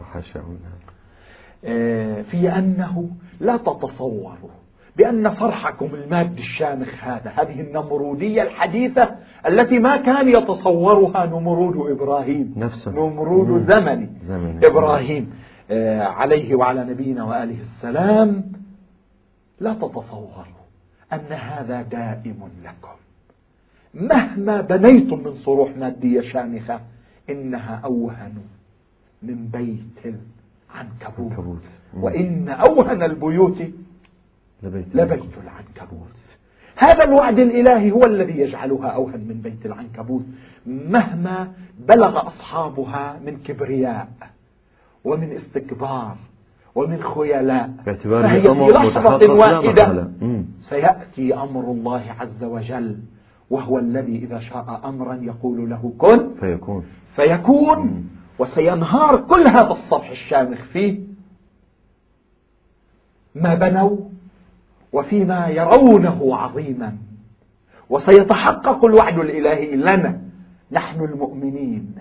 آه، في أنه لا تتصوروا بأن صرحكم المادي الشامخ هذا هذه النمرودية الحديثة التي ما كان يتصورها نمرود إبراهيم. نفسه. نمرود. زمن, زمن. إبراهيم. آه، عليه وعلى نبينا وآله السلام لا تتصوروا. أن هذا دائم لكم. مهما بنيتم من صروح مادية شامخة إنها أوهن من بيت العنكبوت. وإن أوهن البيوت لبيت, لبيت العنكبوت. هذا الوعد الإلهي هو الذي يجعلها أوهن من بيت العنكبوت. مهما بلغ أصحابها من كبرياء ومن استكبار ومن خيلاء. باعتبار فهي في لحظة واحدة. سيأتي أمر الله عز وجل وهو الذي إذا شاء أمرا يقول له كن. فيكون. فيكون. وسينهار كل هذا الصرح الشامخ فيه ما بنوا وفيما يرونه عظيما. وسيتحقق الوعد الإلهي لنا. نحن المؤمنين.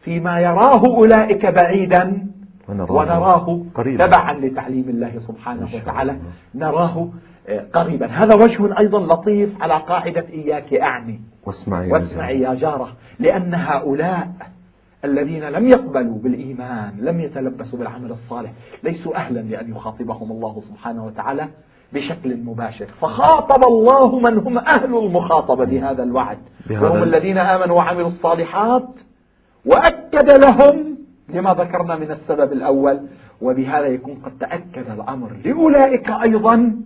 فيما يراه أولئك بعيدا ونراه, قريبا. تبعا لتعليم الله سبحانه وتعالى. نراه آه، قريبا. هذا وجه أيضا لطيف على قاعدة إياك أعني. واسمعي, واسمعي يا جارة. لأن هؤلاء الذين لم يقبلوا بالإيمان لم يتلبسوا بالعمل الصالح ليسوا أهلا لأن يخاطبهم الله سبحانه وتعالى بشكل مباشر. فخاطب الله من هم أهل المخاطبة بهذا الوعد. وهم الذين آمنوا وعملوا الصالحات وأكد لهم لما ذكرنا من السبب الأول وبهذا يكون قد تأكد الأمر لأولئك أيضا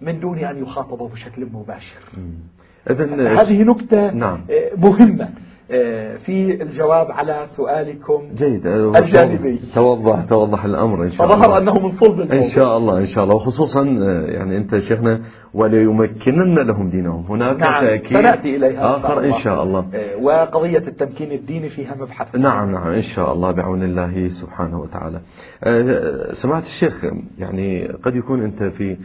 من دون أن يخاطبوا بشكل مباشر. هذه نكتة نعم. مهمة. في الجواب على سؤالكم جيد. الجانبي. توضح توضح الأمر إن شاء الله. فظهر أنه من صلب الموضوع إن شاء الله إن شاء الله. وخصوصا آه، يعني أنت شيخنا وليمكنن لهم دينهم. هناك نعم تأكيد. سنأتي إليها آخر إن شاء الله. آه، وقضية التمكين الديني فيها مبحث. نعم نعم إن شاء الله بعون الله سبحانه وتعالى. سمعت الشيخ يعني قد يكون أنت في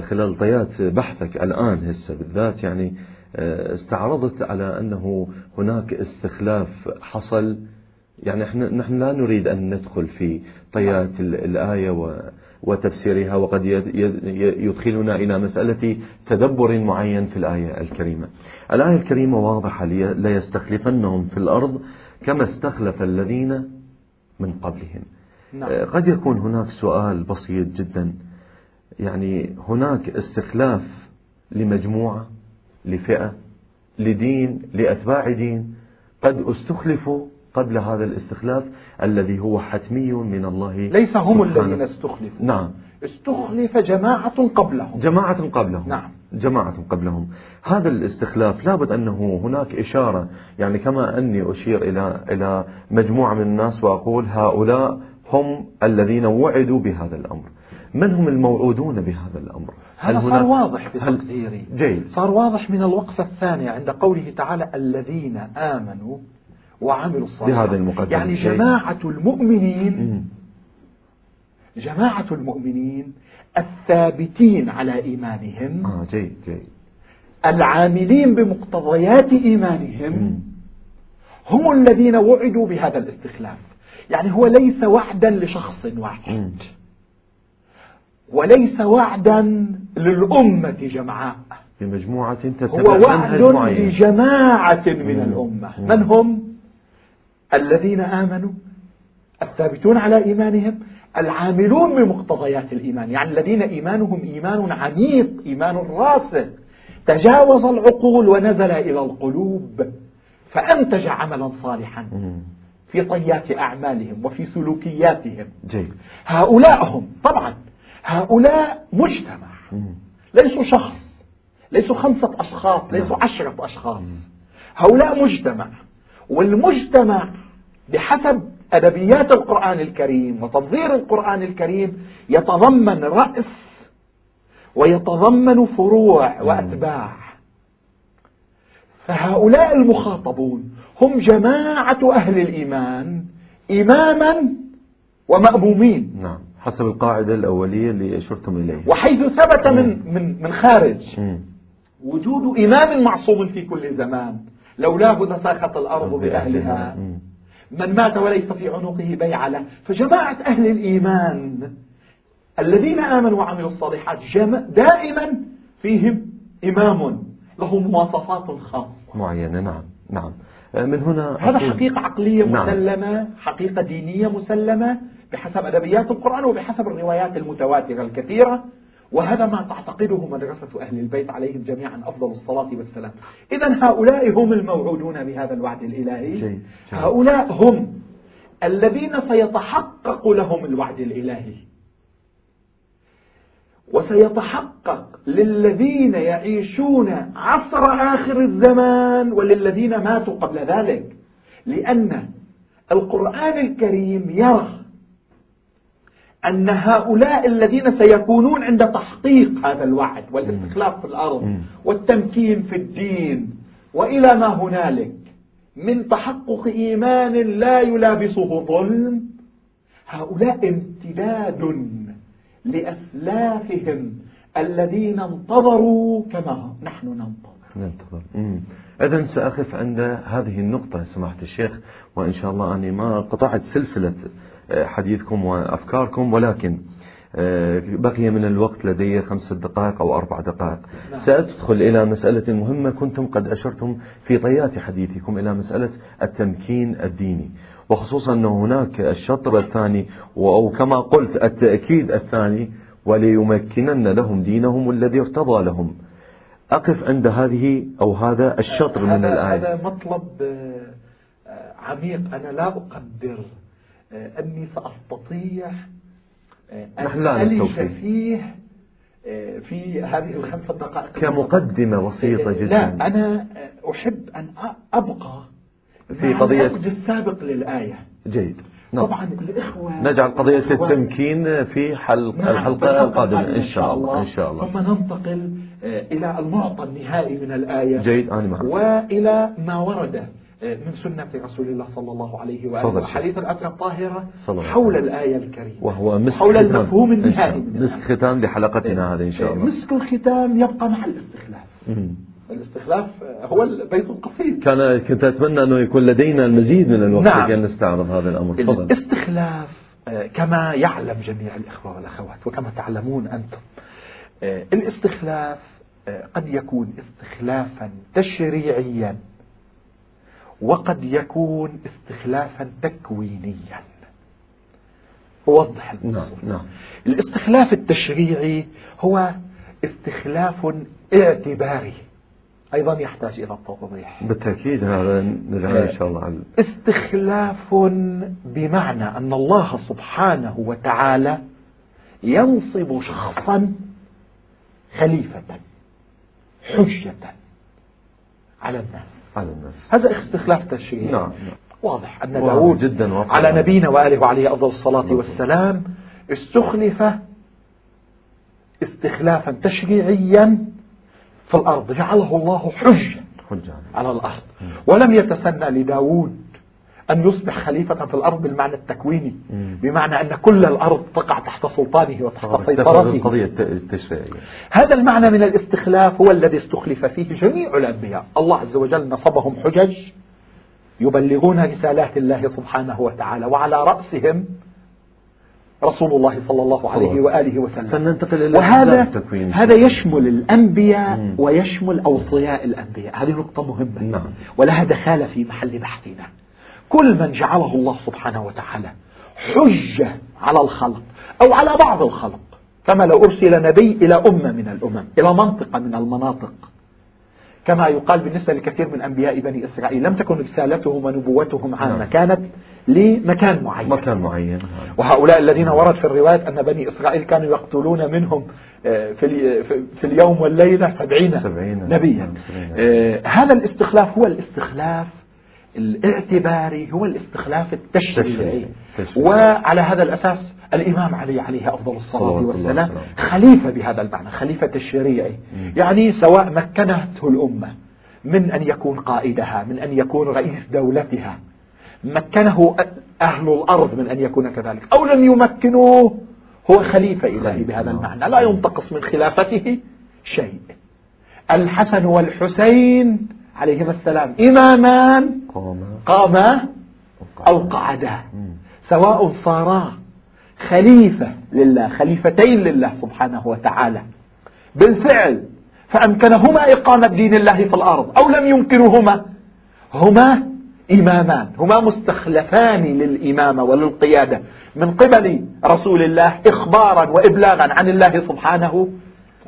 خلال طيات بحثك الآن هسه بالذات يعني استعرضت على أنه هناك استخلاف حصل. يعني إحنا نحن لا نريد أن ندخل في طيات الآية وتفسيرها وقد يدخلنا إلى مسألة تدبر معين في الآية الكريمة. الآية الكريمة واضحة ليستخلفنهم في الأرض كما استخلف الذين من قبلهم. نعم. قد يكون هناك سؤال بسيط جدا. يعني هناك استخلاف لمجموعة؟ لفئة لدين لأتباع دين. قد استخلفوا قبل هذا الاستخلاف الذي هو حتمي من الله ليس هم الذين استخلفوا. نعم. استخلف جماعة قبلهم. جماعة قبلهم. نعم. جماعة قبلهم. هذا الاستخلاف لابد أنه هناك إشارة. يعني كما أني أشير إلى إلى مجموعة من الناس وأقول هؤلاء هم الذين وعدوا بهذا الأمر. من هم الموعودون بهذا الأمر؟ هذا صار واضح في تقديري جيد. صار واضح من الوقفة الثانية عند قوله تعالى الذين آمنوا وعملوا الصالحات. بهذا المقدم يعني جماعة المؤمنين جماعة المؤمنين الثابتين على إيمانهم. آه جيد جيد. العاملين بمقتضيات إيمانهم هم الذين وعدوا بهذا الاستخلاف. يعني هو ليس وعدا لشخص واحد. وليس وعدا للأمة جمعاء. بمجموعة هو وعد لجماعة من الأمة. من هم؟ الذين آمنوا الثابتون على إيمانهم العاملون بمقتضيات الإيمان. يعني الذين إيمانهم إيمان عميق إيمان راسخ. تجاوز العقول ونزل إلى القلوب فأنتج عملا صالحا. في طيات أعمالهم وفي سلوكياتهم. جيد. هؤلاء هم طبعا. هؤلاء مجتمع. ليسوا شخص. ليسوا خمسة أشخاص نعم. ليسوا عشرة أشخاص. هؤلاء مجتمع. والمجتمع بحسب أدبيات القرآن الكريم وتنظير القرآن الكريم يتضمن رأس ويتضمن فروع نعم. وأتباع. فهؤلاء المخاطبون هم جماعة أهل الإيمان إماما ومأمومين. نعم. حسب القاعدة الأولية اللي أشرتم إليها. وحيث ثبت من من من خارج. وجود إمام معصوم في كل زمان لولاه لساخت الأرض بأهلها. من مات وليس في عنقه بيعة له. فجماعة أهل الإيمان الذين آمنوا وعملوا الصالحات دائما فيهم إمام. له مواصفات خاصة. معينة نعم نعم. من هنا هذا حقيقة عقلية نعم. مسلمة نعم. حقيقة دينية مسلمة. بحسب أدبيات القرآن وبحسب الروايات المتواترة الكثيرة وهذا ما تعتقده مدرسة أهل البيت عليهم جميعا أفضل الصلاة والسلام إذا هؤلاء هم الموعودون بهذا الوعد الإلهي جي. جي. هؤلاء هم الذين سيتحقق لهم الوعد الإلهي وسيتحقق للذين يعيشون عصر آخر الزمان وللذين ماتوا قبل ذلك لأن القرآن الكريم يرى أن هؤلاء الذين سيكونون عند تحقيق هذا الوعد والاستخلاف في الأرض والتمكين في الدين وإلى ما هنالك من تحقق إيمان لا يلابسه ظلم هؤلاء امتداد لأسلافهم الذين انتظروا كما نحن ننتظر. ننتظر. إذا سأقف عند هذه النقطة سماحة الشيخ وإن شاء الله أني ما قطعت سلسلة حديثكم وأفكاركم ولكن آه، بقي من الوقت لدي خمسة دقائق أو أربع دقائق. نعم. سأدخل إلى مسألة مهمة كنتم قد أشرتم في طيات حديثكم إلى مسألة التمكين الديني. وخصوصا أن هناك الشطر الثاني أو كما قلت التأكيد الثاني وليمكنن لهم دينهم الذي ارتضى لهم. أقف عند هذه أو هذا الشطر من الآية. هذا مطلب آه، عميق. أنا لا أقدر أني سأستطيع آه، لا نستوفي. فيه في هذه الخمسة دقائق. كمقدمة بسيطة جدا. لا أنا أحب أن أبقى في قضية السابق للآية. جيد. نعم. طبعا الإخوة نجعل قضية التمكين في حلق نعم الحلقة القادمة إن شاء الله إن شاء الله. ثم ننتقل آه، إلى المعطى النهائي من الآية جيد أنا معك. وإلى ما ورد. آه، من سنة رسول الله صلى الله عليه وآله. حديث الأثر الطاهرة حول الآية الكريمة. وهو مسك حول المفهوم النهائي. مسك ختام لحلقتنا هذه إن شاء الله. مسك الختام يبقى مع الاستخلاف. الاستخلاف هو البيت القصيد كان كنت أتمنى أنه يكون لدينا المزيد من الوقت نعم. لكي نستعرض هذا الأمر. الاستخلاف آه، كما يعلم جميع الإخوة والأخوات وكما تعلمون أنتم آه، الاستخلاف آه، قد يكون استخلافا تشريعيا. وقد يكون استخلافا تكوينيا. أوضح الموضوع نعم. نعم. الاستخلاف التشريعي هو استخلاف اعتباري. أيضا يحتاج إلى التوضيح. بالتأكيد هذا نجعل إن شاء الله. عن... استخلاف بمعنى أن الله سبحانه وتعالى ينصب شخصا خليفة حجة. على الناس. على الناس. هذا استخلاف تشريعي. نعم, نعم. واضح أن داود جدا واضح. على نبينا وآله وعليه أفضل الصلاة والسلام استخلف استخلافا تشريعيا في الأرض. جعله الله حجة على الأرض. ولم يتسنى لداود أن يصبح خليفة في الأرض بالمعنى التكويني بمعنى أن كل الأرض تقع تحت سلطانه وتحت سيطرته. القضية التشريعية. هذا المعنى من الاستخلاف هو الذي استخلف فيه جميع الأنبياء. الله عز وجل نصبهم حجج يبلغون رسالات الله سبحانه وتعالى وعلى رأسهم رسول الله صلى الله عليه وآله وسلم. فننتقل إلى وهذا هذا يشمل الأنبياء مم. ويشمل أوصياء الأنبياء. هذه نقطة مهمة. نعم. ولها دخالة في محل بحثنا. كل من جعله الله سبحانه وتعالى حجة على الخلق أو على بعض الخلق. كما لو أرسل نبي إلى أمة من الأمم إلى منطقة من المناطق. كما يقال بالنسبة لكثير من أنبياء بني إسرائيل لم تكن رسالتهم ونبوتهم عامة نعم. كانت لمكان معين. مكان معين. وهؤلاء الذين ورد في الروايات أن بني إسرائيل كانوا يقتلون منهم آه، في, في اليوم والليلة سبعين, سبعين. نبيا. نعم، آه هذا الاستخلاف هو الاستخلاف الاعتباري هو الاستخلاف التشريعي. وعلى هذا الأساس الإمام علي عليه أفضل الصلاة والسلام خليفة بهذا المعنى خليفة تشريعي. يعني سواء مكنته الأمة من أن يكون قائدها من أن يكون رئيس دولتها مكنه أهل الأرض من أن يكون كذلك أو لم يمكنوه هو خليفة إلهي بهذا المعنى. لا ينتقص من خلافته شيء. الحسن والحسين عليهما السلام. إمامان قاما أو قعدا سواء صارا خليفة لله خليفتين لله سبحانه وتعالى. بالفعل فأمكنهما إقامة دين الله في الأرض أو لم يمكنهما. هما إمامان هما مستخلفان للإمامة وللقيادة. من قبل رسول الله إخبارا وإبلاغا عن الله سبحانه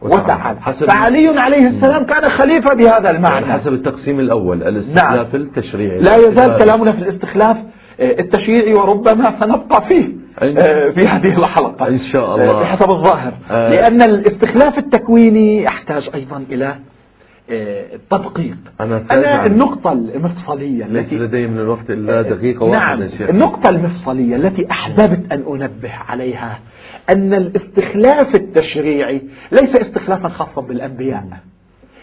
وتعالى فعلي عليه السلام كان خليفة بهذا المعنى. يعني حسب التقسيم الأول الاستخلاف نعم. التشريعي. لا يزال كلامنا في الاستخلاف آه، التشريعي وربما سنبقى فيه آه، في هذه الحلقة. إن شاء الله. بحسب الظاهر. لأن الاستخلاف التكويني يحتاج أيضا إلى التدقيق أنا, أنا النقطة المفصلية ليس لدي من الوقت إلا دقيقة واحدة نعم. النقطة المفصلية التي أحببت أن أنبه عليها أن الاستخلاف التشريعي ليس استخلافا خاصا بالأنبياء.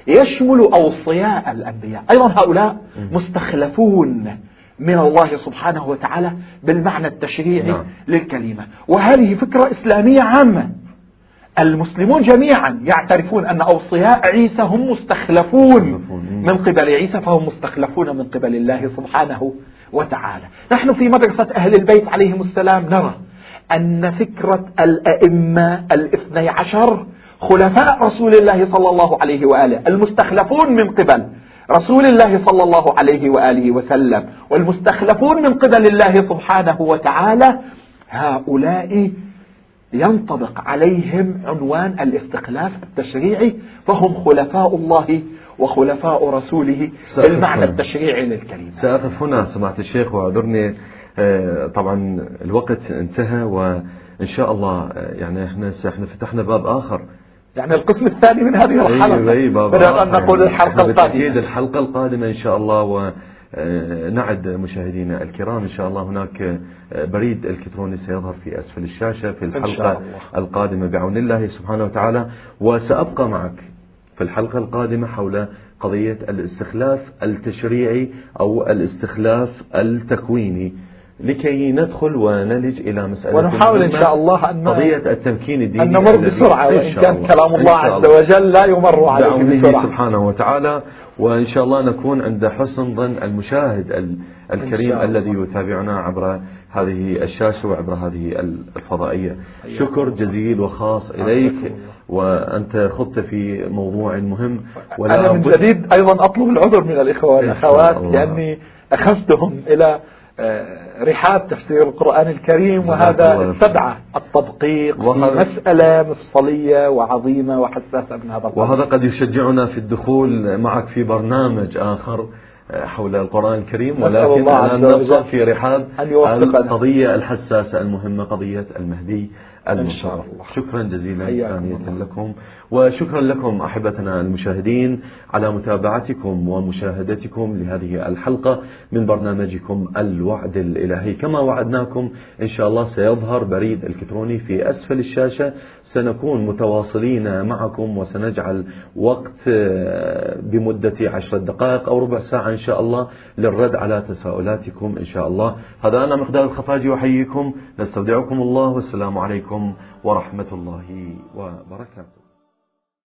يشمل أوصياء الأنبياء. أيضا هؤلاء مستخلفون من الله سبحانه وتعالى بالمعنى التشريعي نعم. للكلمة. وهذه فكرة إسلامية عامة. المسلمون جميعا يعترفون أن أوصياء عيسى هم مستخلفون من قبل عيسى فهم مستخلفون من قبل الله سبحانه وتعالى. نحن في مدرسة أهل البيت عليهم السلام نرى أن فكرة الأئمة الاثني عشر خلفاء رسول الله صلى الله عليه وآله المستخلفون من قبل رسول الله صلى الله عليه وآله وسلم والمستخلفون من قبل الله سبحانه وتعالى هؤلاء ينطبق عليهم عنوان الاستخلاف التشريعي فهم خلفاء الله وخلفاء رسوله بالمعنى التشريعي للكلمة. سأقف هنا سمعت الشيخ وأعذرني. آه، طبعا الوقت انتهى وإن شاء الله آه، يعني إحنا إحنا فتحنا باب آخر. يعني القسم الثاني من هذه الحلقة. أي باب بدأنا أن نقول الحلقة القادمة. الحلقة القادمة إن شاء الله و آه، نعد مشاهدينا الكرام. إن شاء الله هناك آه، بريد إلكتروني سيظهر في أسفل الشاشة في الحلقة القادمة بعون الله سبحانه وتعالى. وسأبقى معك في الحلقة القادمة حول قضية الاستخلاف التشريعي أو الاستخلاف التكويني. لكي ندخل ونلج إلى مسألة ونحاول إن شاء الله أن قضية التمكين الديني أن نمر بسرعة وإن كان كلام الله عز وجل لا يمر عليه بسرعة. سبحانه وتعالى وإن شاء الله نكون عند حسن ظن المشاهد الكريم الذي يتابعنا عبر هذه الشاشة وعبر هذه الفضائية. شكر جزيل وخاص إليك وأنت خضت في موضوع مهم ولا أنا من جديد أيضا أطلب العذر من الإخوة والأخوات لأني أخذتهم إلى رحاب تفسير القرآن الكريم وهذا استدعى التدقيق في مسألة مفصلية وعظيمة وحساسة من هذا القرآن وهذا قد يشجعنا في الدخول معك في برنامج آخر آه، حول القرآن الكريم ولكن الآن نبقى في رحاب القضية الحساسة المهمة قضية المهدي المنصر شكرا جزيلا ثانية لكم. وشكرا لكم أحبتنا المشاهدين على متابعتكم ومشاهدتكم لهذه الحلقة من برنامجكم الوعد الإلهي. كما وعدناكم إن شاء الله سيظهر بريد إلكتروني في أسفل الشاشة. سنكون متواصلين معكم وسنجعل وقت آه، بمدة عشرة دقائق أو ربع ساعة إن شاء الله للرد على تساؤلاتكم إن شاء الله. هذا أنا مقدار الخفاجي وحييكم نستودعكم الله والسلام عليكم ورحمة الله وبركاته.